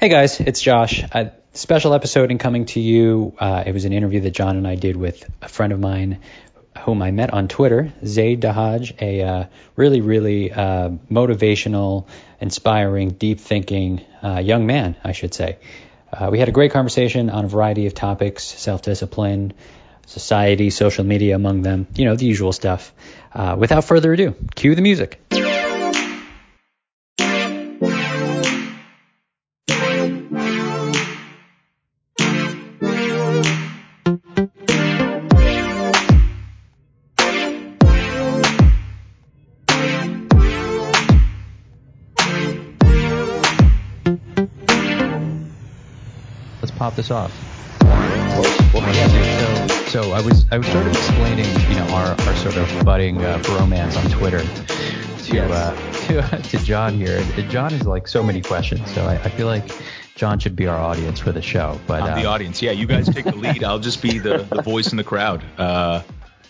Hey guys, it's Josh. A special episode in coming to you. Uh, it was an interview that John and I did with a friend of mine whom I met on Twitter, Zaid Dahaj, a uh, really, really uh, motivational, inspiring, deep thinking uh, young man, I should say. Uh, we had a great conversation on a variety of topics self discipline, society, social media among them, you know, the usual stuff. Uh, without further ado, cue the music. This off. So, so I was I was sort of explaining, you know, our, our sort of budding uh, romance on Twitter to uh, to to John here. John has like so many questions, so I, I feel like John should be our audience for the show. But I'm uh, the audience. Yeah, you guys take the lead. I'll just be the, the voice in the crowd. Uh,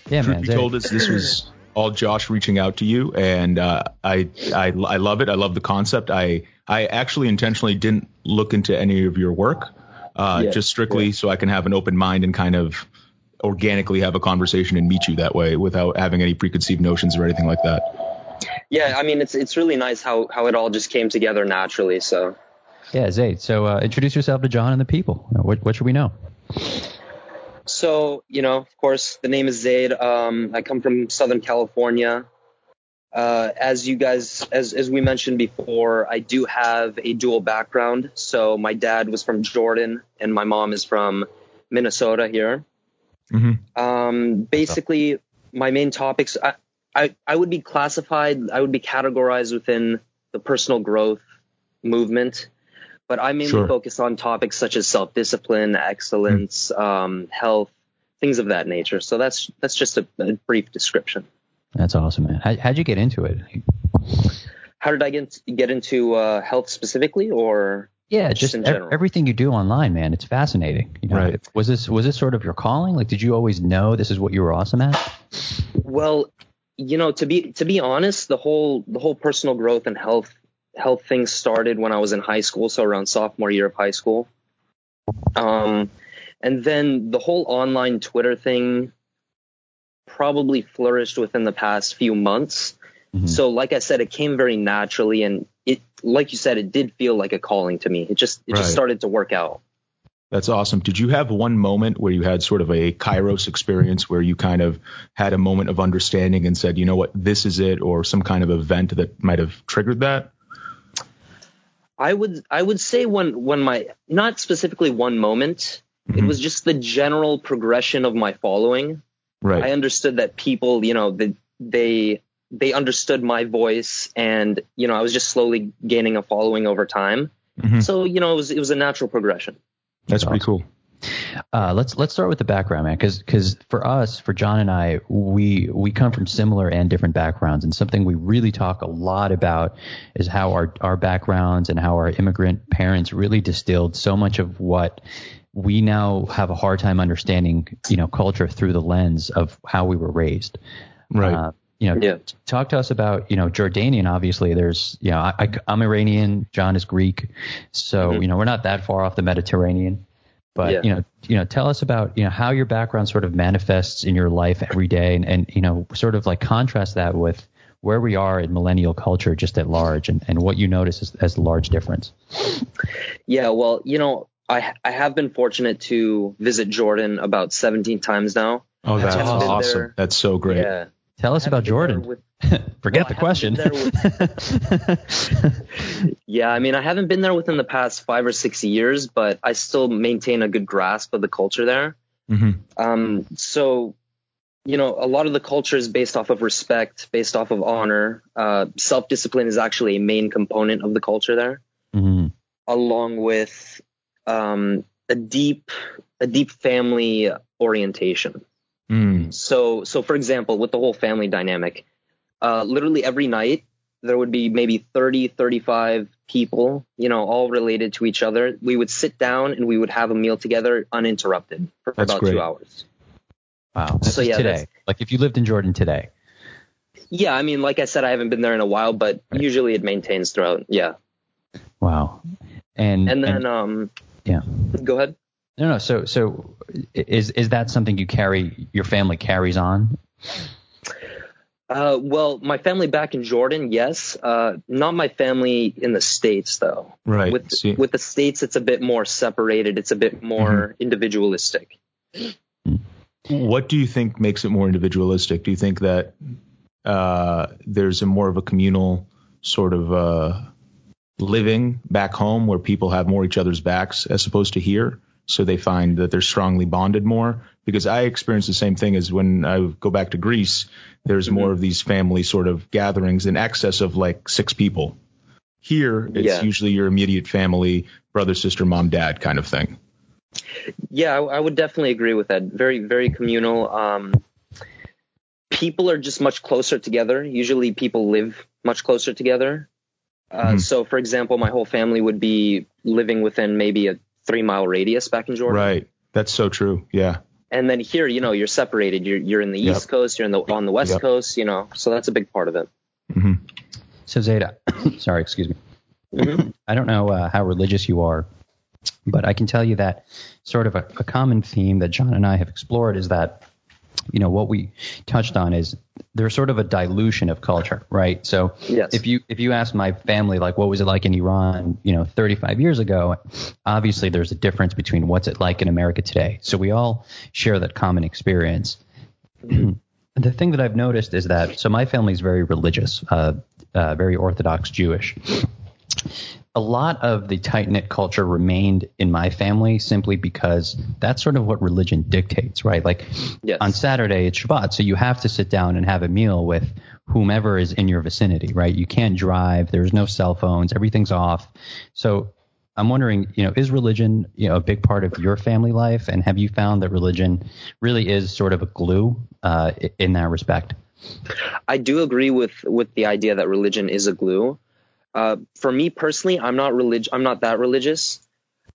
yeah, truth man. be told, us this was all Josh reaching out to you, and uh, I, I I love it. I love the concept. I I actually intentionally didn't look into any of your work, uh, Yeah, just strictly yeah. so I can have an open mind and kind of organically have a conversation and meet you that way without having any preconceived notions or anything like that. Yeah, I mean it's it's really nice how how it all just came together naturally. So Yeah, Zaid. So uh, introduce yourself to John and the people. What what should we know? so you know, of course, the name is Zaid. Um, I come from Southern California. Uh, as you guys, as as we mentioned before, I do have a dual background. So my dad was from Jordan, and my mom is from Minnesota here. Mhm. Um, basically, my main topics, I, I I would be classified, I would be categorized within the personal growth movement. But I mainly Sure. focus on topics such as self-discipline, excellence, um, health, things of that nature. So that's that's just a, a brief description. That's awesome, man. How, how'd you get into it? How did I get get into uh, health specifically, or Yeah, Just just, in ev- general. everything you do online, man. It's fascinating. You know, Right. Was this was this sort of your calling? Like, did you always know this is what you were awesome at? well, you know, to be to be honest, the whole the whole personal growth and health health thing started when I was in high school, so around sophomore year of high school. Um, and then the whole online Twitter thing probably flourished within the past few months. Mhm. So, like I said, it came very naturally, and it, like you said, it did feel like a calling to me. It just, it Right. just started to work out. That's awesome. Did you have one moment where you had sort of a Kairos experience where you kind of had a moment of understanding and said, you know what, this is it, or some kind of event that might have triggered that? I would, I would say when, when my, not specifically one moment, it Mhm. was just the general progression of my following. Right. I understood that people, you know, they, they, they understood my voice, and you know, I was just slowly gaining a following over time. Mhm. So, you know, it was, it was a natural progression. That's pretty cool. Uh, let's let's start with the background, man, because because for us, for John and I, we we come from similar and different backgrounds, and something we really talk a lot about is how our our backgrounds and how our immigrant parents really distilled so much of what we now have a hard time understanding, you know, culture through the lens of how we were raised. Right. Uh, you know, Yeah. talk to us about you know Jordanian. Obviously, there's you know I, I, I'm Iranian. John is Greek, so Mhm. you know we're not that far off the Mediterranean. But Yeah. you know, you know, tell us about you know how your background sort of manifests in your life every day, and, and you know, sort of like contrast that with where we are in millennial culture just at large, and, and what you notice as, as the large difference. Yeah, well, you know, I I have been fortunate to visit Jordan about 17 times now. oh, that's awesome. there. That's so great. Yeah. Tell us about Jordan. with- Forget Well, the I haven't question. yeah, I mean, I haven't been there within the past five or six years, but I still maintain a good grasp of the culture there. hmm Um, so, you know, a lot of the culture is based off of respect, based off of honor. Uh, Self discipline is actually a main component of the culture there, Mhm. along with um, a deep, a deep family orientation. Mm. So, so for example, with the whole family dynamic, uh, literally every night there would be maybe 30, 35 people, you know, all related to each other. We would sit down and we would have a meal together uninterrupted for That's about great. two hours. Wow. This So, yeah, today. Like if you lived in Jordan today. Yeah, I mean, like I said, I haven't been there in a while, but Right. usually it maintains throughout. Yeah. Wow. And And then, um, yeah. go ahead. No, no. So, so is is that something you carry? Your family carries on? Uh, well, my family back in Jordan, yes. Uh, not my family in the states, though. Right. With See. with the states, it's a bit more separated. It's a bit more individualistic. What do you think makes it more individualistic? Do you think that uh, there's a more of a communal sort of uh, living back home where people have more each other's backs as opposed to here? So they find that they're strongly bonded more. Because I experience the same thing as when I go back to Greece. There's more of these family sort of gatherings in excess of like six people. Here, it's Yeah. usually your immediate family, brother, sister, mom, dad kind of thing. Yeah, I, I would definitely agree with that. Very, very communal. Um, people are just much closer together. Usually, people live much closer together. Uh, Mhm. So, for example, my whole family would be living within maybe a three mile radius back in Jordan. Right. That's so true. Yeah. And then here, you know, you're separated. You're you're in the Yep. East Coast. You're in the on the West Yep. Coast. You know, so that's a big part of it. hmm So Zeta, sorry, excuse me. Mhm. I don't know uh, how religious you are, but I can tell you that sort of a, a common theme that John and I have explored is that, you know, what we touched on is there's sort of a dilution of culture, right? So Yes. if you if you ask my family like what was it like in Iran, you know, 35 years ago, obviously there's a difference between what's it like in America today. So we all share that common experience. the thing that I've noticed is that so my family is very religious, uh, uh, very Orthodox Jewish. A lot of the tight knit culture remained in my family simply because that's sort of what religion dictates, right? Like Yes. on Saturday it's Shabbat, so you have to sit down and have a meal with whomever is in your vicinity, right? You can't drive, there's no cell phones, everything's off. So I'm wondering, you know, is religion, you know, a big part of your family life, and have you found that religion really is sort of a glue uh, in that respect? I do agree with with the idea that religion is a glue. Uh, for me personally, I'm not relig- I'm not that religious.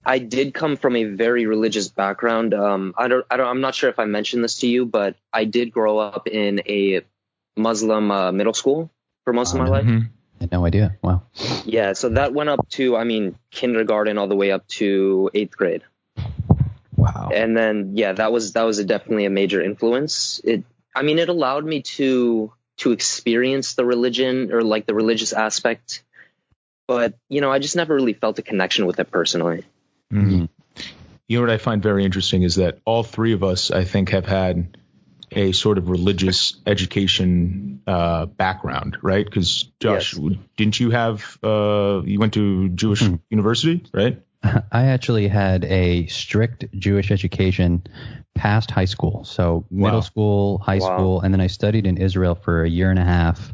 I did come from a very religious background. Um, I don't, I don't, I'm not sure if I mentioned this to you, but I did grow up in a Muslim uh, middle school for most of my life. Mhm. I had no idea. Wow. Yeah, so that went up to, I mean, kindergarten all the way up to eighth grade. Wow. and then yeah that was that was a, definitely a major influence it i mean it allowed me to to experience the religion or like the religious aspect but you know i just never really felt a connection with it personally Mhm. You know what I find very interesting is that all three of us, I think, have had a sort of religious education uh, background, right? Because Josh, Yes. didn't you have? Uh, you went to Jewish Hmm. university, right? I actually had a strict Jewish education past high school. So middle Wow. school, high Wow. school, and then I studied in Israel for a year and a half.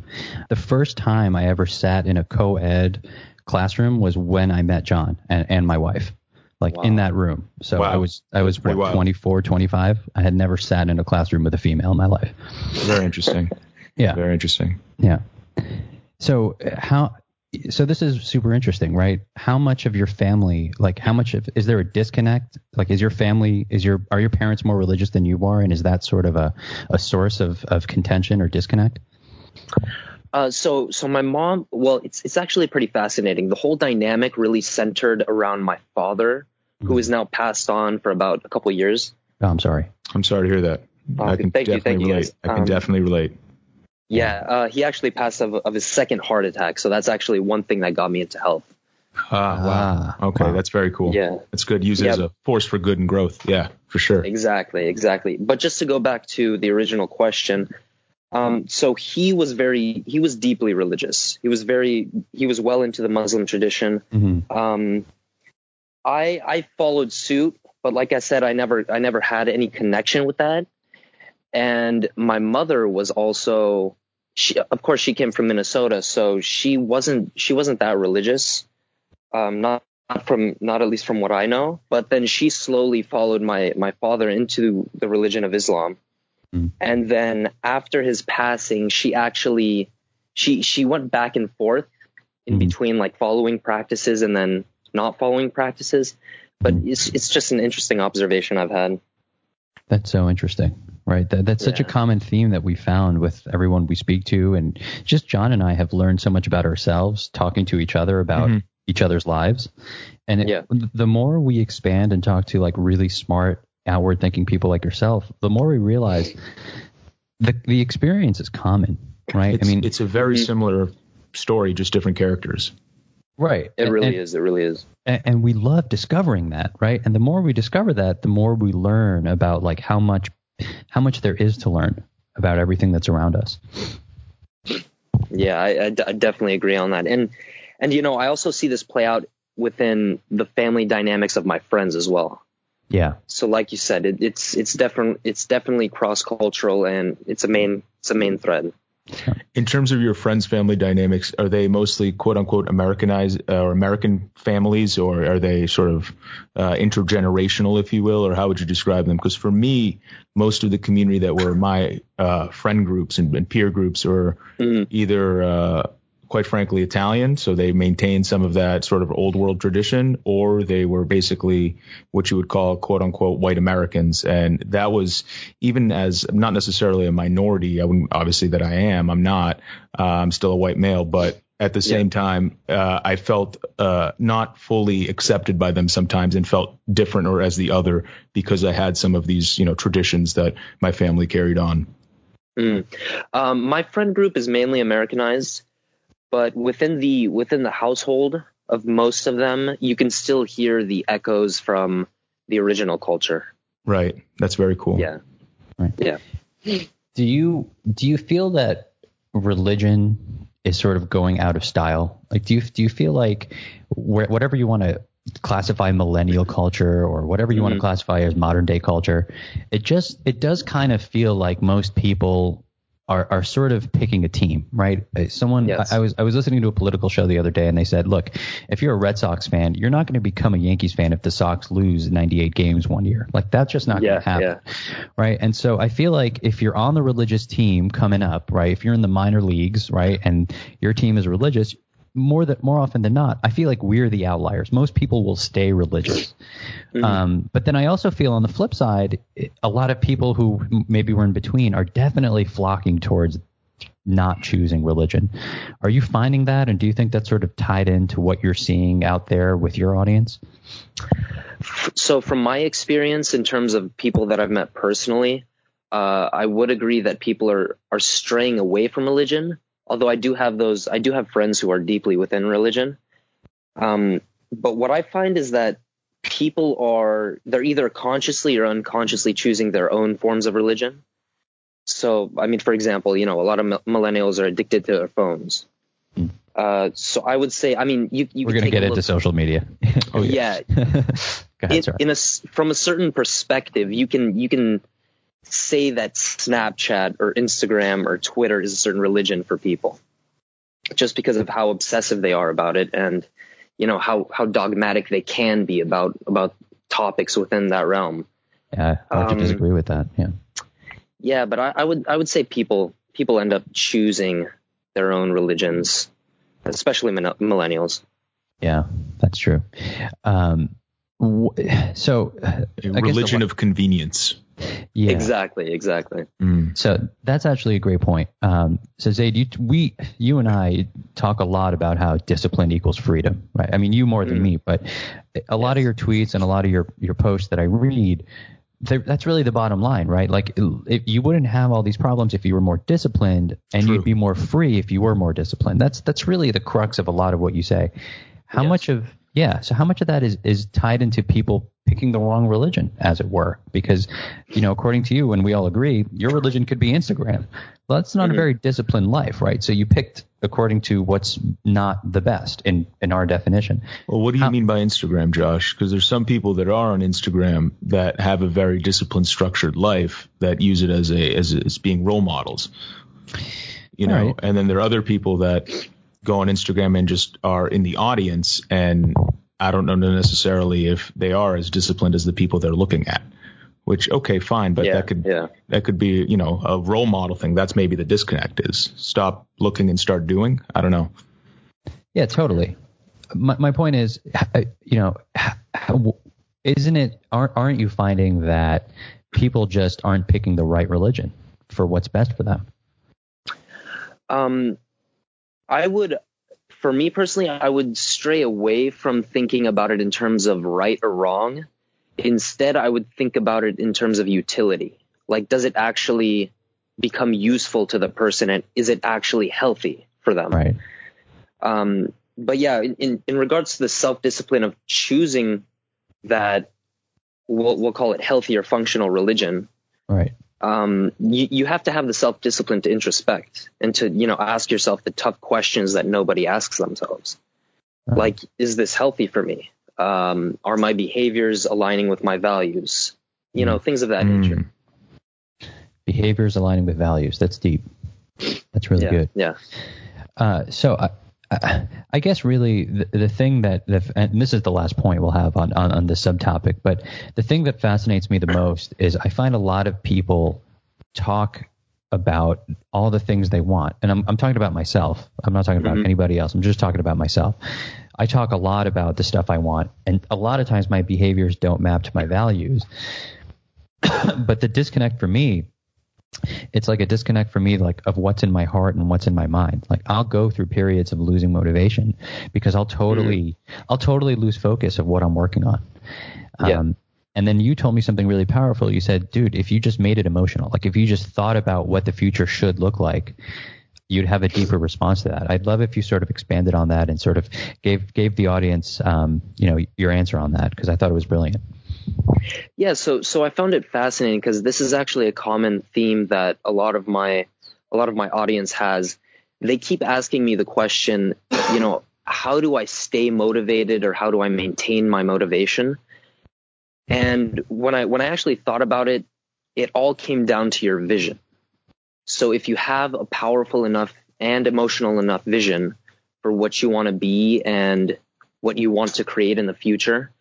The first time I ever sat in a co-ed classroom was when I met John and, and my wife. Like Wow. in that room. So Wow. I was I was what, wild. 24, 25. I had never sat in a classroom with a female in my life. Very interesting. Yeah. Very interesting. Yeah. So how? So this is super interesting, right? How much of your family, like, how much of is there a disconnect? Like, is your family, is your, are your parents more religious than you are, and is that sort of a, a source of of contention or disconnect? Uh, so so my mom well it's it's actually pretty fascinating the whole dynamic really centered around my father who is now passed on for about a couple years Oh, I'm sorry. I'm sorry to hear that. I can thank you, definitely thank you, relate. guys. I can Um, definitely relate. yeah uh, he actually passed of, of his second heart attack so that's actually one thing that got me into health Ah, wow. Ah, Okay, wow. that's very cool. Yeah. That's good. Use it as a force for good and growth. Yeah, for sure. Exactly, exactly. But just to go back to the original question, um, so he was very, he was deeply religious. He was very, he was well into the Muslim tradition. hmm Um, I I followed suit, but like I said, I never I never had any connection with that. And my mother was also, she of course she came from Minnesota, so she wasn't she wasn't that religious. Um, not not from not at least from what I know. But then she slowly followed my my father into the religion of Islam. Mm. And then after his passing, she actually she she went back and forth in Mhm. between like following practices and then not following practices. But it's it's just an interesting observation I've had. That's so interesting, right? That, that's such a common theme that we found with everyone we speak to, and just John and I have learned so much about ourselves talking to each other about Mhm. each other's lives. And it, Yeah. the more we expand and talk to like really smart, outward thinking people like yourself, the more we realize the the experience is common, right? It's, I mean, it's a very Mhm. similar story, just different characters. right. It And- really and- is. It really is. and, and we love discovering that right and the more we discover that the more we learn about like how much how much there is to learn about everything that's around us Yeah, I, I d- I definitely agree on that. And and you know, I also see this play out within the family dynamics of my friends as well. Yeah So, like you said, it, it's it's definitely it's definitely cross cultural, and it's a main it's a main thread. In terms of your friends' family dynamics, are they mostly "quote unquote" Americanized uh, or American families, or are they sort of uh, intergenerational, if you will, or how would you describe them? Because for me, most of the community that were my uh, friend groups and, and peer groups are Mhm. either, uh, quite frankly, Italian, so they maintained some of that sort of old world tradition, or they were basically what you would call "quote unquote" white Americans, and that was even as not necessarily a minority. I wouldn't obviously that I am. I'm not. Uh, I'm still a white male, but at the same time, uh, I felt uh, not fully accepted by them sometimes, and felt different or as the other because I had some of these, you know, traditions that my family carried on. Mm. Um, my friend group is mainly Americanized, but within the within the household of most of them, you can still hear the echoes from the original culture. Right. That's very cool. Yeah. Right. Yeah. do you do you feel that religion is sort of going out of style like do you do you feel like where, whatever you want to classify millennial culture or whatever you want to mm-hmm. classify as modern day culture it just it does kind of feel like most people are, are sort of picking a team, right? Uh, Someone Yes. I, I was I was listening to a political show the other day, and they said, look, if you're a Red Sox fan, you're not going to become a Yankees fan if the Sox lose 98 games one year. Like that's just not Yeah, going to happen, right? And so I feel like if you're on the religious team coming up, right? If you're in the minor leagues, right, and your team is religious, more that more often than not, I feel like we're the outliers. Most people will stay religious. Mhm. Um, but then I also feel on the flip side, a lot of people who maybe were in between are definitely flocking towards not choosing religion. Are you finding that, and do you think that's sort of tied into what you're seeing out there with your audience? so from my experience in terms of people that I've met personally, uh, I would agree that people are are straying away from religion. Although I do have those, I do have friends who are deeply within religion. Um, but what I find is that people are they're either consciously or unconsciously choosing their own forms of religion. So, I mean, for example, you know, a lot of millennials are addicted to their phones. Hmm. Uh, so I would say, I mean, you, you We're going to get into look- social media. Oh, yeah, Go ahead, in, a from a certain perspective, you can you can say that Snapchat or Instagram or Twitter is a certain religion for people, just because of how obsessive they are about it, and you know how how dogmatic they can be about about topics within that realm. yeah, I to um, disagree with that. Yeah. Yeah, but I, I would I would say people people end up choosing their own religions, especially min- millennials. Yeah, that's true. Um, wh- so, A I guess the religion of convenience. Yeah. Exactly, exactly. Mm. So that's actually a great point. Um, so Zaid, you, we, you and I talk a lot about how discipline equals freedom, right? I mean, you more than Mm. me, but a lot of your tweets and a lot of your, your posts that I read, that's really the bottom line, right? Like if you wouldn't have all these problems if you were more disciplined and True. you'd be more free if you were more disciplined. That's, that's really the crux of a lot of what you say. How Yes. much of, yeah. So how much of that is, is tied into people picking the wrong religion, as it were? Because, you know, according to you, and we all agree, your religion could be Instagram. Well, that's not a Mhm. very disciplined life, right? So you picked according to what's not the best in, in our definition. Well, what do you How- mean by Instagram, Josh? Because there's some people that are on Instagram that have a very disciplined, structured life that use it as a as, as being role models. You know, Right. and then there are other people that go on Instagram and just are in the audience, and I don't know necessarily if they are as disciplined as the people they're looking at. Which okay, fine, but yeah, that could yeah. that could be you know a role model thing. That's maybe the disconnect is stop looking and start doing. I don't know. Yeah, totally. My, my point is, you know, h- how, isn't it, aren't, aren't you finding that people just aren't picking the right religion for what's best for them? Um, I would, for me personally, I would stray away from thinking about it in terms of right or wrong. Instead, I would think about it in terms of utility. Like, does it actually become useful to the person and is it actually healthy for them? Right. Um, but yeah, in, in regards to the self discipline of choosing that, we'll, we'll call it healthy or functional religion. Right. Um, you, you have to have the self discipline to introspect and to, you know, ask yourself the tough questions that nobody asks themselves. Like, is this healthy for me? Um, are my behaviors aligning with my values? You know, things of that Mm. nature. Behaviors aligning with values. That's deep. That's really yeah. good. Yeah. Uh, so I, I, guess really the, the thing that, that and this is the last point we'll have on, on on this subtopic, but the thing that fascinates me the most is I find a lot of people talk about all the things they want, and I'm I'm talking about myself. I'm not talking about Mhm. anybody else. I'm just talking about myself. I talk a lot about the stuff I want, and a lot of times my behaviors don't map to my values. but the disconnect for me it's like a disconnect for me like of what's in my heart and what's in my mind. Like i'll go through periods of losing motivation because i'll totally i'll totally lose focus of what i'm working on. Yeah. um, and then you told me something really powerful. You said dude if you just made it emotional like if you just thought about what the future should look like you'd have a deeper response to that. I'd love if you sort of expanded on that and sort of gave gave the audience um, you know your answer on that because i thought it was brilliant Yeah, so so I found it fascinating because this is actually a common theme that a lot of my a lot of my audience has. They keep asking me the question, you know, how do I stay motivated or how do I maintain my motivation? And when I when I actually thought about it, it all came down to your vision. So if you have a powerful enough and emotional enough vision for what you want to be and what you want to create in the future,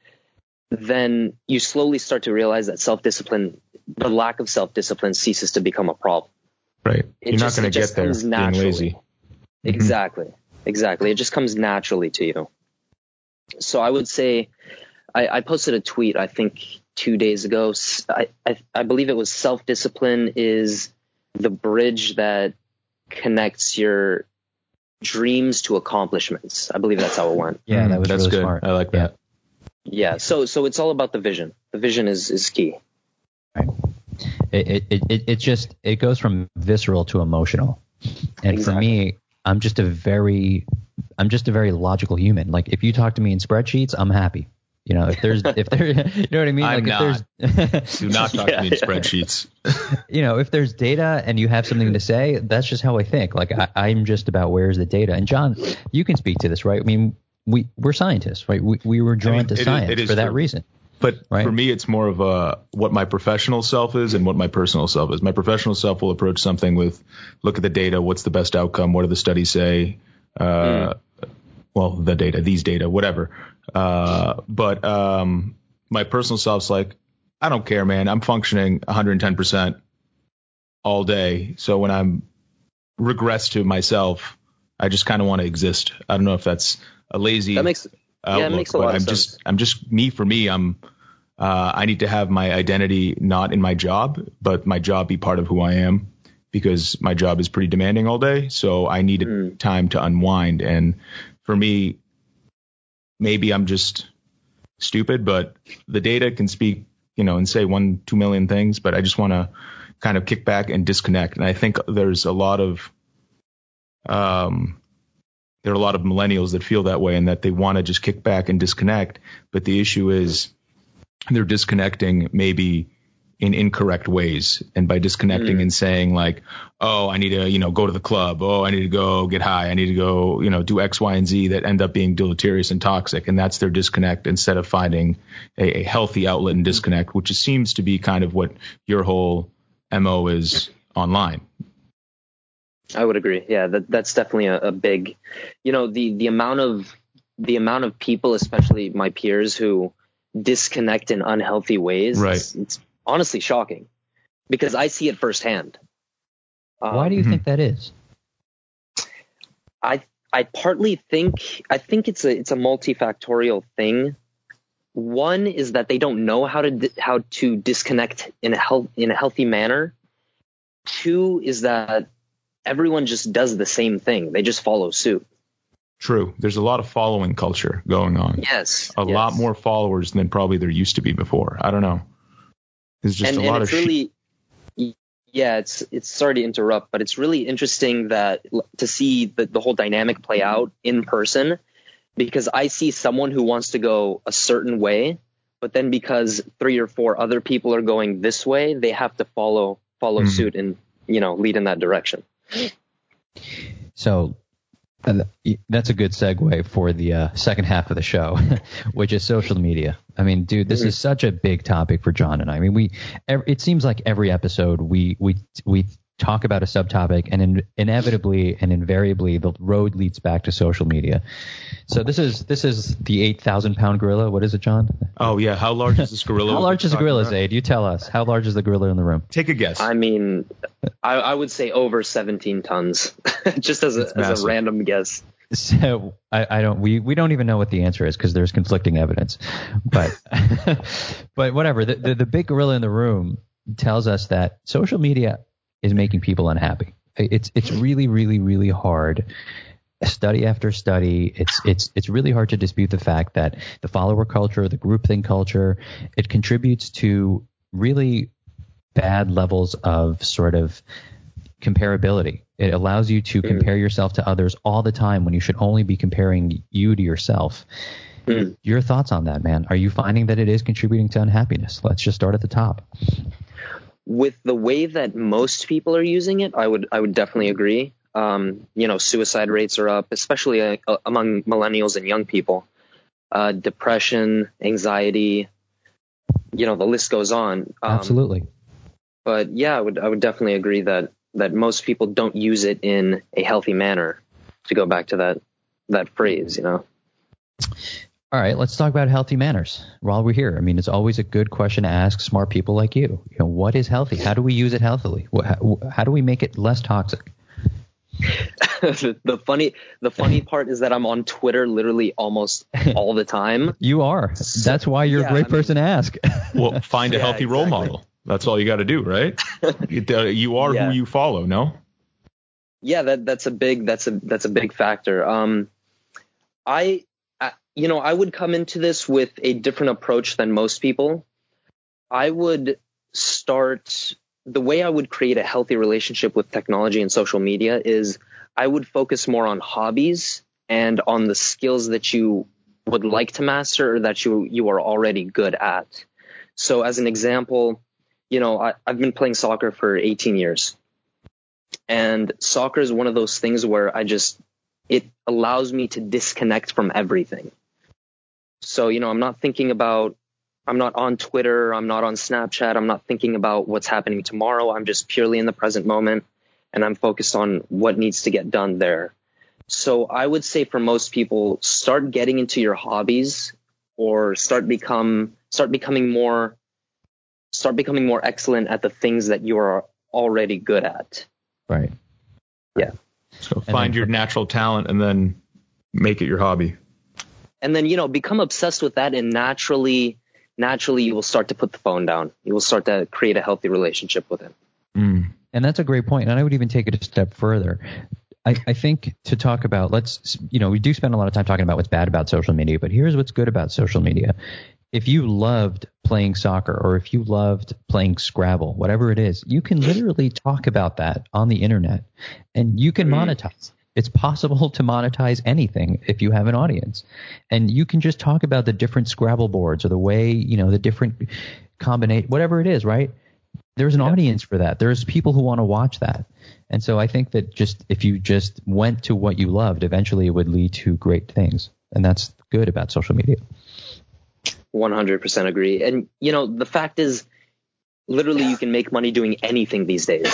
then you slowly start to realize that self discipline, the lack of self discipline ceases to become a problem. Right. It You're just- not going to just get there comes being naturally. lazy. Mhm. Exactly. Exactly. It just comes naturally to you. So I would say, I, I posted a tweet, I think two days ago. I I believe it was self discipline is the bridge that connects your dreams to accomplishments. I believe that's how it went. yeah that was that's really good. smart I like that. Yeah. So, so it's all about the vision. The vision is, is key. it, it, it, it- it just it goes from visceral to emotional and for me i'm just a very i'm just a very logical human like if you talk to me in spreadsheets i'm happy you know if there's if there you know what i mean I'm like if there's Do not talk Yeah, to me in yeah. spreadsheets. you know if there's data and you have something to say that's just how i think like I, i'm just about where's the data and john you can speak to this right i mean we we're scientists right we, we were drawn mean, to it is- science it is for that true. reason But Right. for me, it's more of a what my professional self is and what my personal self is. My professional self will approach something with look at the data, what's the best outcome, what do the studies say, uh, well, the data, these data, whatever. Uh, but um, my personal self's like, I don't care, man. I'm functioning 110% all day. So when I'm regress to myself, I just kind of want to exist. I don't know if that's a lazy That makes, outlook, Yeah, makes a lot of I'm sense. just I'm just me for me. I'm uh, I need to have my identity not in my job, but my job be part of who I am because my job is pretty demanding all day. So I need Mm. time to unwind. And for me, maybe I'm just stupid, but the data can speak, you know, and say one, two million things, but I just want to kind of kick back and disconnect. And I think there's a lot of, um, there are a lot of millennials that feel that way and that they want to just kick back and disconnect. But the issue is they're disconnecting maybe in incorrect ways. And by disconnecting Mm. and saying like, oh, I need to, you know, go to the club. Oh, I need to go get high. I need to go, you know, do X, Y, and Z that end up being deleterious and toxic. And that's their disconnect instead of finding a, a healthy outlet and disconnect, which seems to be kind of what your whole MO is online. I would agree. Yeah, that that's definitely a, a big, you know, the the amount of the amount of people, especially my peers, who disconnect in unhealthy ways. Right. It's, it's honestly shocking because I see it firsthand. Um, why do you Mhm. think that is I I partly think I think it's a it's a multifactorial thing. One is that they don't know how to di- how to disconnect in a health in a healthy manner. Two is that everyone just does the same thing. They just follow suit. True. There's a lot of following culture going on. Yes. A yes. lot more followers than probably there used to be before. I don't know. There's just and, a lot and of it's really yeah it's it's sorry to interrupt but it's really interesting that to see the, the whole dynamic play out in person because i see someone who wants to go a certain way but then because three or four other people are going this way they have to follow follow Mhm. suit and you know lead in that direction So uh, that's a good segue for the uh, second half of the show, which is social media. I mean, dude, this is such a big topic for John and I. I mean, we ev- it seems like every episode we we we talk about a subtopic, and in, inevitably and invariably the road leads back to social media. So this is this is the eight thousand pound gorilla. What is it, John? Oh yeah, how large is this gorilla? How large is a talking gorilla, about? Zaid? You tell us. How large is the gorilla in the room? Take a guess. i mean i, I would say over 17 tons just as a, as a random guess So I, I don't we, we don't even know what the answer is because there's conflicting evidence. But but whatever. The, the the big gorilla in the room tells us that social media is making people unhappy. It's it's really really really hard. Study after study, it's it's it's really hard to dispute the fact that the follower culture, the groupthink culture, it contributes to really bad levels of sort of comparability. It allows you to Mm. compare yourself to others all the time when you should only be comparing you to yourself. Mm. Your thoughts on that, man? Are you finding that it is contributing to unhappiness? Let's just start at the top. With the way that most people are using it, I would I would definitely agree. Um, you know, suicide rates are up, especially uh, uh, among millennials and young people. Uh, depression, anxiety, you know, the list goes on. Um, Absolutely. But yeah, I would I would definitely agree that that most people don't use it in a healthy manner. To go back to that that phrase, you know. All right, let's talk about healthy manners while we're here. I mean, it's always a good question to ask smart people like you. You know, what is healthy? How do we use it healthily? What, how, how do we make it less toxic? the, the funny the funny part is that I'm on Twitter literally almost all the time. You are. That's why you're Yeah, a great I mean- person to ask. well, find a Yeah, healthy role exactly. model. That's all you got to do, right? you, uh, you are Yeah. who you follow. No. yeah that that's a big that's a that's a big factor um i, I you know i would come into this with a different approach than most people. I would start the way i would create a healthy relationship with technology and social media is i would focus more on hobbies and on the skills that you would like to master or that you you are already good at. So as an example you know I, i've been playing soccer for 18 years. And soccer is one of those things where I just it allows me to disconnect from everything. So, you know, I'm not thinking about I'm not on Twitter, I'm not on Snapchat, I'm not thinking about what's happening tomorrow. I'm just purely in the present moment and I'm focused on what needs to get done there. So, I would say for most people, start getting into your hobbies or start become start becoming more start becoming more excellent at the things that you are already good at. right. Yeah. So find for- your natural talent and then make it your hobby. And then you know become obsessed with that and naturally naturally you will start to put the phone down you will start to create a healthy relationship with it Mm. And that's a great point. And I would even take it a step further. I, I think to talk about, let's, you know, we do spend a lot of time talking about what's bad about social media, but here's what's good about social media. If you loved playing soccer or if you loved playing Scrabble, whatever it is, you can literally talk about that on the internet and you can Mhm. monetize. It's possible to monetize anything if you have an audience. And you can just talk about the different Scrabble boards or the way, you know, the different combination, whatever it is, right? There's an Yeah. audience for that. There's people who want to watch that. And so I think that just if you just went to what you loved, eventually it would lead to great things. And that's good about social media. 100% agree and you know the fact is literally you can make money doing anything these days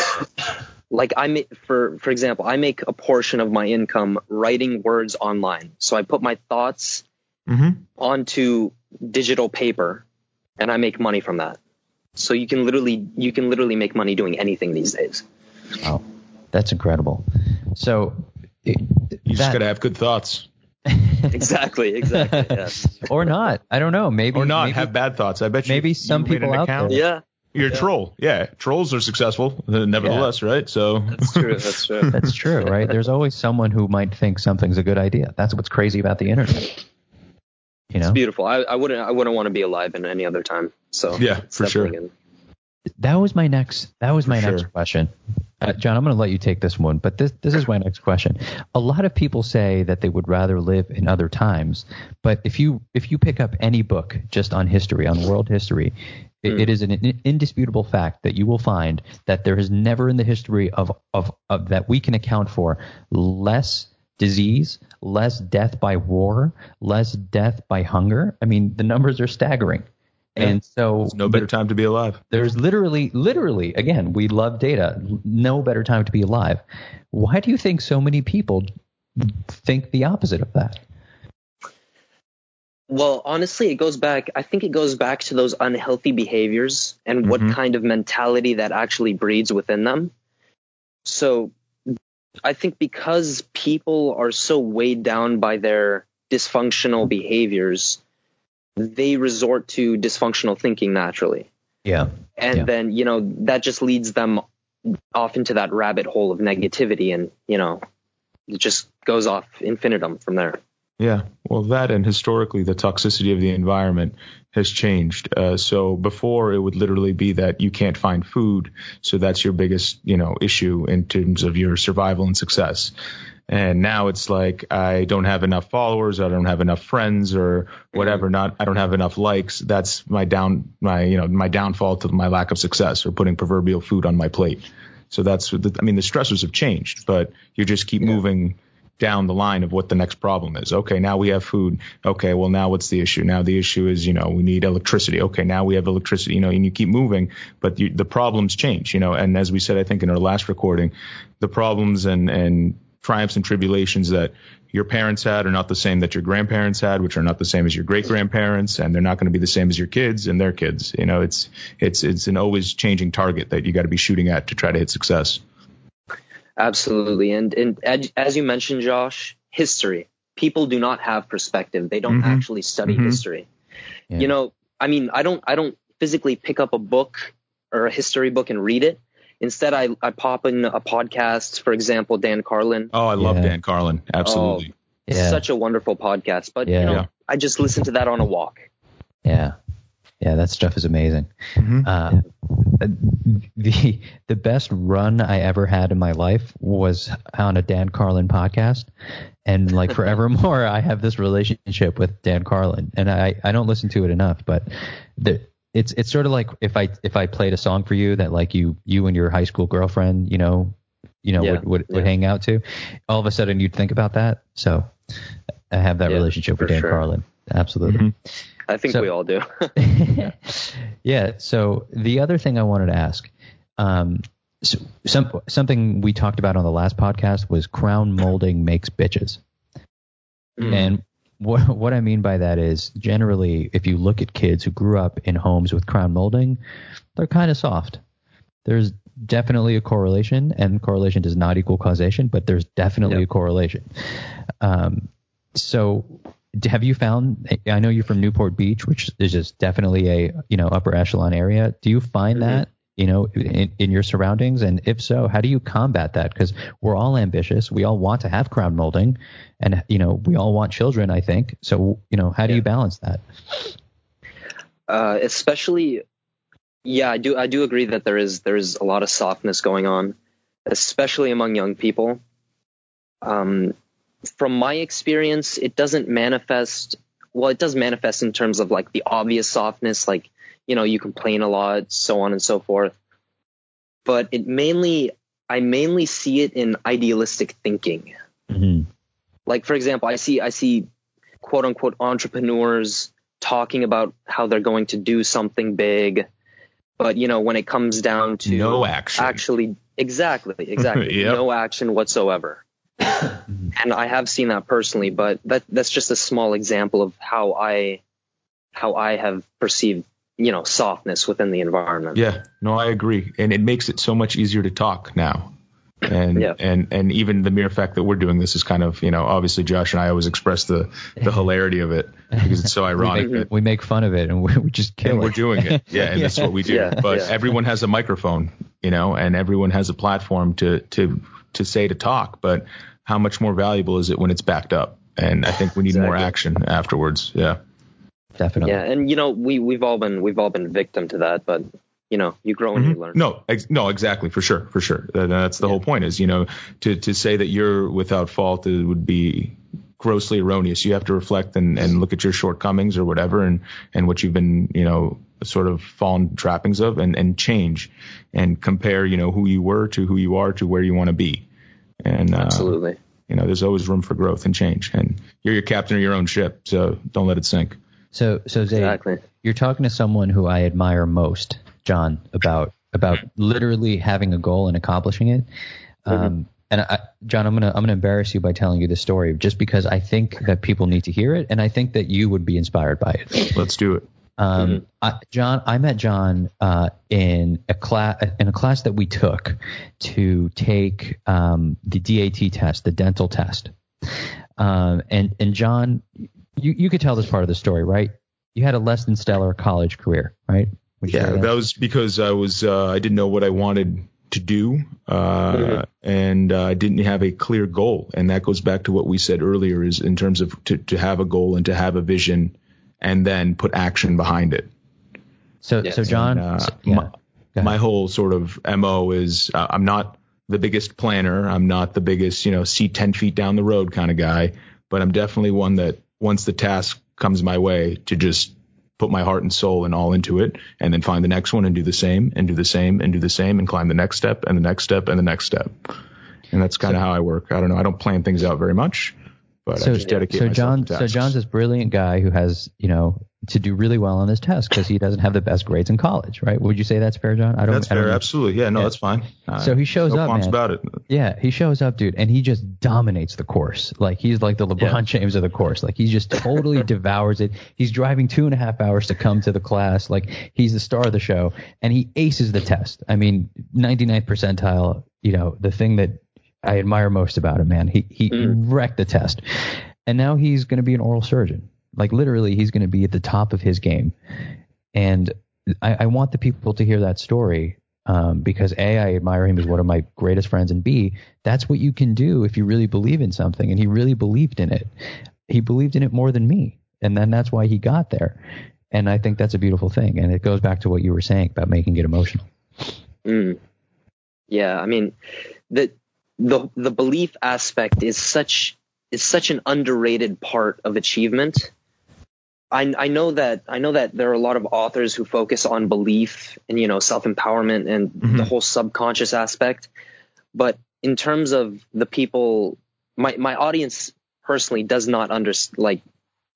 like i make for for example i make a portion of my income writing words online so i put my thoughts Mm-hmm. onto digital paper and i make money from that so you can literally you can literally make money doing anything these days Wow. That's incredible. So it, You just got to have good thoughts. exactly exactly yes or not. I don't know. Maybe Or not maybe, have bad thoughts. I bet you. maybe you some made people an out account. there- yeah you're a troll. Yeah, trolls are successful, uh, nevertheless, right? So That's true. That's true. That's true, right? There's always someone who might think something's a good idea. That's what's crazy about the internet. You know, It's beautiful. I, I wouldn't I wouldn't want to be alive in any other time. So Yeah, for sure. definitely good. that was my next. That was my For next sure. question, uh, John. I'm going to let you take this one, but this this is my next question. A lot of people say that they would rather live in other times, but if you if you pick up any book just on history, on world history, it, it hmm. is an in- indisputable fact that you will find that there has never in the history of of, of that we can account for less disease, less death by war, less death by hunger. I mean, the numbers are staggering. And so no better time to be alive. there's literally, literally, again, we love data. No better time to be alive. Why do you think so many people think the opposite of that? Well, honestly, it goes back. I think it goes back to those unhealthy behaviors and what Mhm. kind of mentality that actually breeds within them. So, I think because people are so weighed down by their dysfunctional behaviors, they resort to dysfunctional thinking naturally. Yeah. And Yeah. then, you know, that just leads them off into that rabbit hole of negativity and, you know, it just goes off infinitum from there. Yeah, well, that and historically, the toxicity of the environment has changed. Uh, so before, it would literally be that you can't find food, so that's your biggest, you know, issue in terms of your survival and success. And now it's like I don't have enough followers, I don't have enough friends, or whatever. Not I don't have enough likes. That's my down, my you know, my downfall to my lack of success, or putting proverbial food on my plate. So that's, I mean, the stressors have changed, but you just keep moving down the line of what the next problem is. Okay, now we have food. Okay, well now what's the issue? Now the issue is, you know, we need electricity. Okay, now we have electricity, you know, and you keep moving, but you, the problems change, you know, and as we said, I think in our last recording, the problems and, and triumphs and tribulations that your parents had are not the same that your grandparents had, which are not the same as your great grandparents, and they're not going to be the same as your kids and their kids. You know, it's it's it's an always changing target that you got to be shooting at to try to hit success. Absolutely. And, and as, as you mentioned, Josh, history. People do not have perspective. They don't Mhm. actually study Mhm. history. Yeah. You know, I mean, I don't, I don't physically pick up a book or a history book and read it. Instead, I, I pop in a podcast, for example, Dan Carlin. Oh, I love Yeah. Dan Carlin. Absolutely. Yeah. Such a wonderful podcast. But, Yeah. you know, Yeah. I just listen to that on a walk. Yeah. Yeah, that stuff is amazing. Mhm. Uh, the the best run I ever had in my life was on a Dan Carlin podcast, and like forevermore, I have this relationship with Dan Carlin, and I I don't listen to it enough, but the it's it's sort of like if I if I played a song for you that like you you and your high school girlfriend you know you know Yeah, would would, would hang out to, all of a sudden you'd think about that. So I have that Yeah, relationship with Dan sure. Carlin. Absolutely. Mhm. I think So- we all do. yeah. So the other thing I wanted to ask, um, so, some something we talked about on the last podcast was crown molding makes bitches, Mm. and what what I mean by that is generally, if you look at kids who grew up in homes with crown molding, they're kind of soft. There's definitely a correlation, and correlation does not equal causation, but there's definitely Yep. a correlation. Um, so have you found i know you're from newport beach which is just definitely a you know upper echelon area. Do you find Mhm. that you know in, in your surroundings? And if so how do you combat that? Because we're all ambitious. We all want to have crown molding and you know we all want children i think. So you know how do Yeah. you balance that? Uh, especially yeah i do i do agree that there is there is a lot of softness going on especially among young people. Um, from my experience it doesn't manifest well it does manifest in terms of like the obvious softness like you know you complain a lot so on and so forth but it mainly i mainly see it in idealistic thinking mm-hmm. like for example i see i see quote unquote entrepreneurs talking about how they're going to do something big but you know when it comes down to No action. actually exactly exactly Yep. no action whatsoever and i have seen that personally but that that's just a small example of how i how i have perceived you know softness within the environment Yeah, no, I agree, and it makes it so much easier to talk now. And Yeah. and and even the mere fact that we're doing this is kind of you know obviously Josh and I always express the the hilarity of it because it's so ironic. we, that make, we make fun of it and we, we just kill and it. we're doing it. Yeah, and that's what we do. Yeah, but yeah. everyone has a microphone, you know, and everyone has a platform to to to say to talk. But how much more valuable is it when it's backed up? And I think we need more action afterwards. Yeah. Definitely. Yeah, and you know, we we've all been we've all been victim to that, but you know, you grow and you mm-hmm. learn. No, ex- no, exactly, for sure, for sure. That, that's the whole point. Is you know to to say that you're without fault it would be grossly erroneous. You have to reflect and, and look at your shortcomings or whatever, and and what you've been you know sort of fallen trappings of, and and change and compare you know who you were to who you are to where you want to be. And uh, Absolutely. you know, there's always room for growth and change. And you're your captain of your own ship, so don't let it sink. So, so Zay, Exactly. you're talking to someone who I admire most, John, about about literally having a goal and accomplishing it. Um, and I, John, I'm gonna I'm gonna embarrass you by telling you this story, just because I think that people need to hear it, and I think that you would be inspired by it. Let's do it. Um, I, John, I met John uh, in a class in a class that we took to take um, the DAT test, the dental test. Um, and and John, you you could tell this part of the story, right? You had a less than stellar college career, right? Would Yeah, that? that was because I was uh, I didn't know what I wanted to do, uh, and uh, I didn't have a clear goal. And that goes back to what we said earlier: is in terms of to, to have a goal and to have a vision, and then put action behind it. so Yes. so John, And, uh, so- yeah. my, my whole sort of mo is uh, I'm not the biggest planner. I'm not the biggest, you know, see 10 feet down the road kind of guy, but I'm definitely one that once the task comes my way to just put my heart and soul and all into it and then find the next one and do the same and do the same and do the same and climb the next step and the next step and the next step. And that's kind of how I work. I don't know. I don't plan things out very much, but I just dedicate so John, so. John's this brilliant guy who has, you know, to do really well on this test because he doesn't have the best grades in college, right? Would you say that's fair, John? I don't. that's I don't fair. know. Absolutely. Yeah, no, Yeah. that's fine. Uh, So he shows no up, man. about it. Yeah, he shows up, dude, and he just dominates the course. Like he's like the LeBron Yeah. James of the course. Like he just totally devours it. He's driving two and a half hours to come to the class. Like he's the star of the show, and he aces the test. I mean, 99th percentile. You know, the thing that I admire most about him, man. He he wrecked the test, and now he's going to be an oral surgeon. Like literally, he's going to be at the top of his game, and I, I want the people to hear that story um, because a I admire him as one of my greatest friends, and b that's what you can do if you really believe in something, and he really believed in it. He believed in it more than me, and then that's why he got there. And I think that's a beautiful thing, and it goes back to what you were saying about making it emotional. Mm. Yeah, I mean, the the the belief aspect is such is such an underrated part of achievement. I I know that I know that there are a lot of authors who focus on belief and you know self empowerment and the whole subconscious aspect, but in terms of the people, my my audience personally does not understand. Like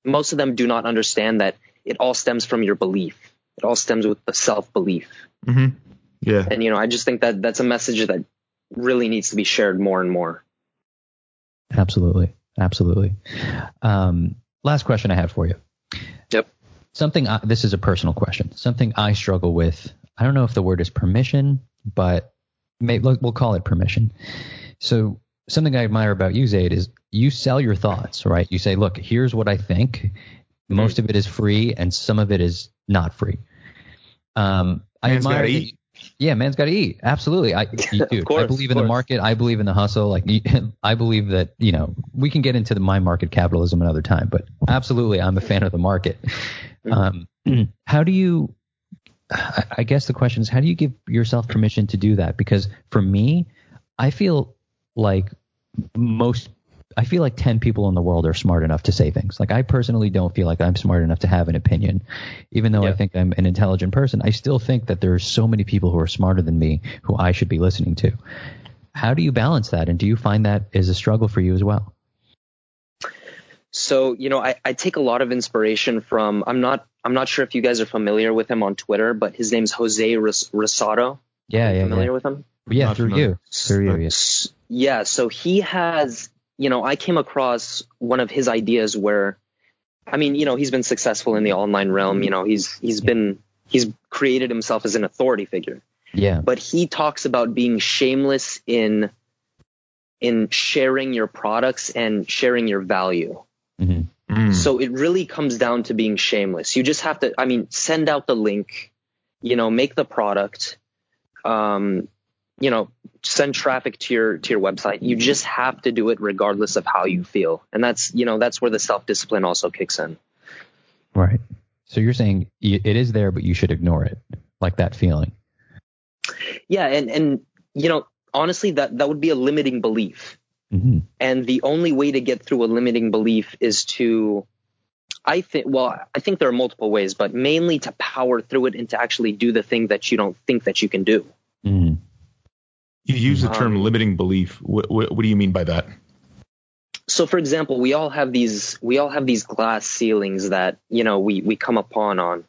most of them do not understand that it all stems from your belief. It all stems with the self belief Mm-hmm. Yeah. and you know i just think that that's a message that really needs to be shared more and more Absolutely, absolutely. Um, last question I have for you. Yep. Something. I, this is a personal question. Something I struggle with. I don't know if the word is permission, but may, we'll we'll call it permission. So something I admire about you, Zaid, is you sell your thoughts, right? You say, look, here's what I think. Most of it is free, and some of it is not free. Um, I Man's admire gotta that eat. you- yeah, man's got to eat. Absolutely. I, you, dude, course, I believe in the market. I believe in the hustle. Like, I believe that, you know, we can get into the my market capitalism another time, but absolutely, I'm a fan of the market. Um, how do you, I I guess the question is, how do you give yourself permission to do that? Because for me, I feel like most I feel like 10 people in the world are smart enough to say things. Like I personally don't feel like I'm smart enough to have an opinion. Even though I think I'm an intelligent person, I still think that there are so many people who are smarter than me who I should be listening to. How do you balance that? And do you find that is a struggle for you as well? so you know I, I take a lot of inspiration from i'm not i'm not sure if you guys are familiar with him on twitter but his name's jose Ros- rosado Yeah, yeah, familiar yeah. with him Yeah, through you. Through you. yes. S- yeah so he has you know i came across one of his ideas where i mean you know he's been successful in the online realm you know he's he's been he's created himself as an authority figure Yeah. but he talks about being shameless in in sharing your products and sharing your value. hmm Mm. So it really comes down to being shameless. You just have to, I mean, send out the link, you know, make the product, um, you know, send traffic to your to your website. You just have to do it regardless of how you feel, and that's you know that's where the self discipline also kicks in. Right. So you're saying it is there, but you should ignore it, like that feeling. Yeah, and and you know, honestly, that that would be a limiting belief. hmm And the only way to get through a limiting belief is to, I think, well, I think there are multiple ways, but mainly to power through it and to actually do the thing that you don't think that you can do. hmm You use the term Um, limiting belief. What, what, what do you mean by that? So, for example, we all have these, we all have these glass ceilings that, you know, we, we come upon on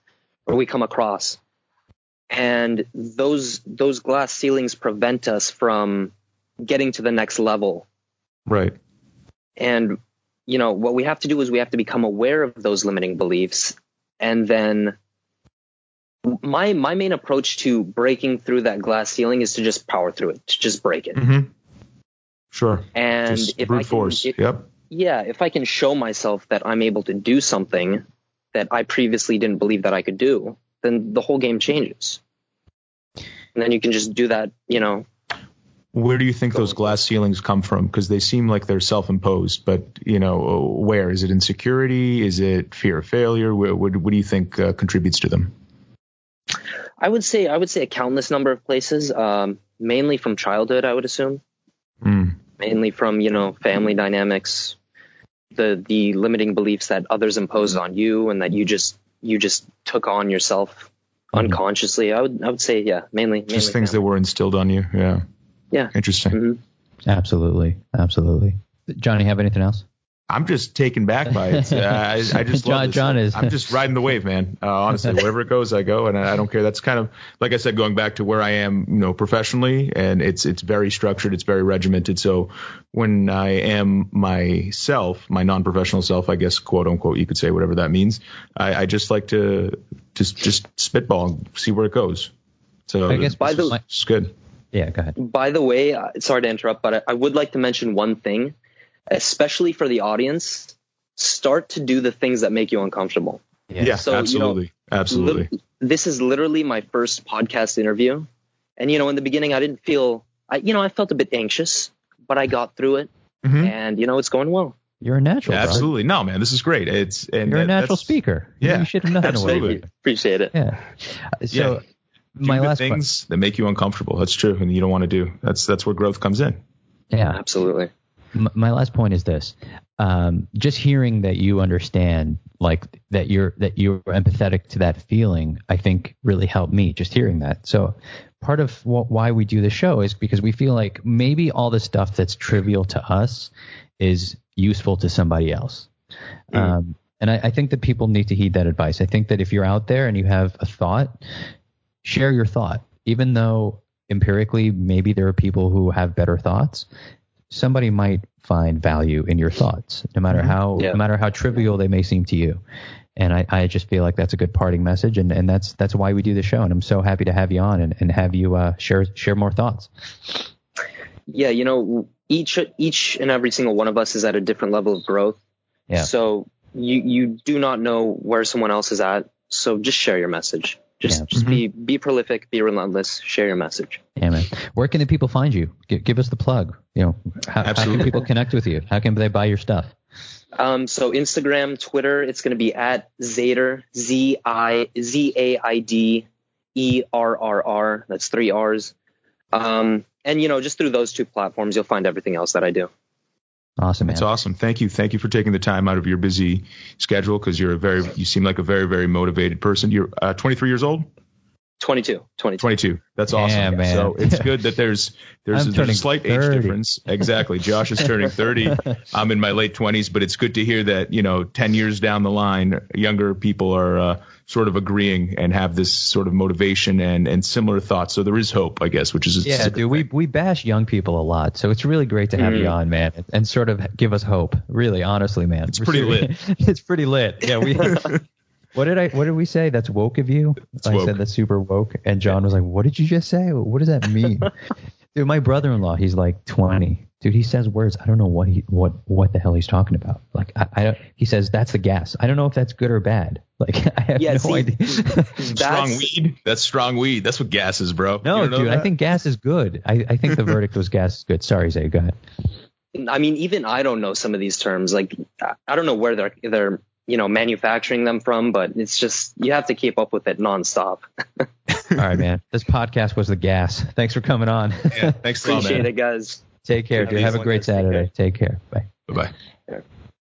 or we come across. And those, those glass ceilings prevent us from getting to the next level Right. And, you know, what we have to do is we have to become aware of those limiting beliefs. And then my, my main approach to breaking through that glass ceiling is to just power through it, to just break it. Mm-hmm. Sure. And Just if I brute can, force. if- yep. yeah, if I can show myself that I'm able to do something that I previously didn't believe that I could do, then the whole game changes. And then you can just do that, you know, Where do you think those glass ceilings come from? Because they seem like they're self-imposed, but you know, where is it? Insecurity? Is it fear of failure? Where, what, what do you think uh, contributes to them? I would say I would say a countless number of places, um, mainly from childhood, I would assume. Mm. mainly from you know family dynamics the the limiting beliefs that others impose on you and that you just you just took on yourself unconsciously i would i would say yeah mainly, mainly Mm-hmm. Just things that were instilled on you. Yeah. Yeah. Interesting. Mhm. Absolutely. Absolutely. Johnny, have anything else? I'm just taken back by it. Uh, I, I just John- love this. John is- I'm just riding the wave, man. Uh, honestly, wherever it goes, I go, and I, I don't care. That's kind of like I said, going back to where I am, you know, professionally, and it's it's very structured, it's very regimented. So when I am myself, my non-professional self, I guess, quote unquote, you could say whatever that means. I, I just like to just just spitball and see where it goes. So I guess by the- my- it's good. yeah, go ahead. by the way uh, sorry to interrupt but I, I would like to mention one thing especially for the audience start to do the things that make you uncomfortable Yeah, So, you know, absolutely, absolutely. This is literally my first podcast interview and you know in the beginning i didn't feel i you know i felt a bit anxious but i got through it Mhm. and you know it's going well You're a natural. Yeah, absolutely. No, man, this is great. It's and You're a natural speaker. Yeah, You should have known absolutely. it. appreciate it Yeah. So Yeah. my the last que- things that make you uncomfortable. That's true, and you don't want to do. That's that's where growth comes in. yeah. absolutely M- my last point is this: um, just hearing that you understand, like that you're that you're empathetic to that feeling, I think really helped me. Just hearing that. So part of wh- why we do the show is because we feel like maybe all the stuff that's trivial to us is useful to somebody else. Um, and I, I think that people need to heed that advice. I think that if you're out there and you have a thought, share your thought, even though empirically maybe there are people who have better thoughts somebody might find value in your thoughts, no matter how Yeah. no matter how trivial they may seem to you. And I, I just feel like that's a good parting message, and, and that's that's why we do the show. And I'm so happy to have you on and, and have you uh, share share more thoughts. yeah you know each each and every single one of us is at a different level of growth Yeah. so you you do not know where someone else is at so just share your message just Yeah. just be be prolific be relentless share your message Yeah, man. Where can the people find you? Give, give us the plug. You know, how, how can people connect with you? How can they buy your stuff? um so instagram twitter it's going to be at zader z i z a i d e r r r that's three r's um and you know just through those two platforms you'll find everything else that i do Awesome, man. That's awesome. Thank you. Thank you for taking the time out of your busy schedule because you're a very you seem like a very very motivated person. You're uh, 23 years old. 22 22 22. That's awesome. Yeah, man. So it's good that there's there's, there's a slight 30. age difference. Exactly. Josh is turning 30. I'm in my late 20s, but it's good to hear that you know 10 years down the line, younger people are uh, sort of agreeing and have this sort of motivation and and similar thoughts. So there is hope, I guess, which is is a Yeah, good dude, we we bash young people a lot, so it's really great to have you Mhm. on, man, and, and sort of give us hope. Really, honestly, man, It's pretty lit. it's pretty lit. Yeah, we. What did I? What did we say? That's woke of you. I woke. said that's super woke, and John was like, "What did you just say? What does that mean?" dude, my brother-in-law, he's like 20, dude, he says words. I don't know what he what what the hell he's talking about. Like I, I don't. He says that's the gas. I don't know if that's good or bad. Like I have Yeah, no see, idea. strong weed. That's strong weed. That's what gas is, bro. no, You don't know dude, I think gas is good. I, I think the verdict was gas is good. Sorry, Zay, go ahead. I mean, even I don't know some of these terms. Like, I- I don't know where they're they're you know manufacturing them from, but it's just you have to keep up with it nonstop. All right, man. This podcast was the gas. Thanks for coming on. Yeah, thanks a lot, Appreciate man. it, guys. Take care, Have dude. Have a great one. Take Saturday. Take care. Bye. Bye bye.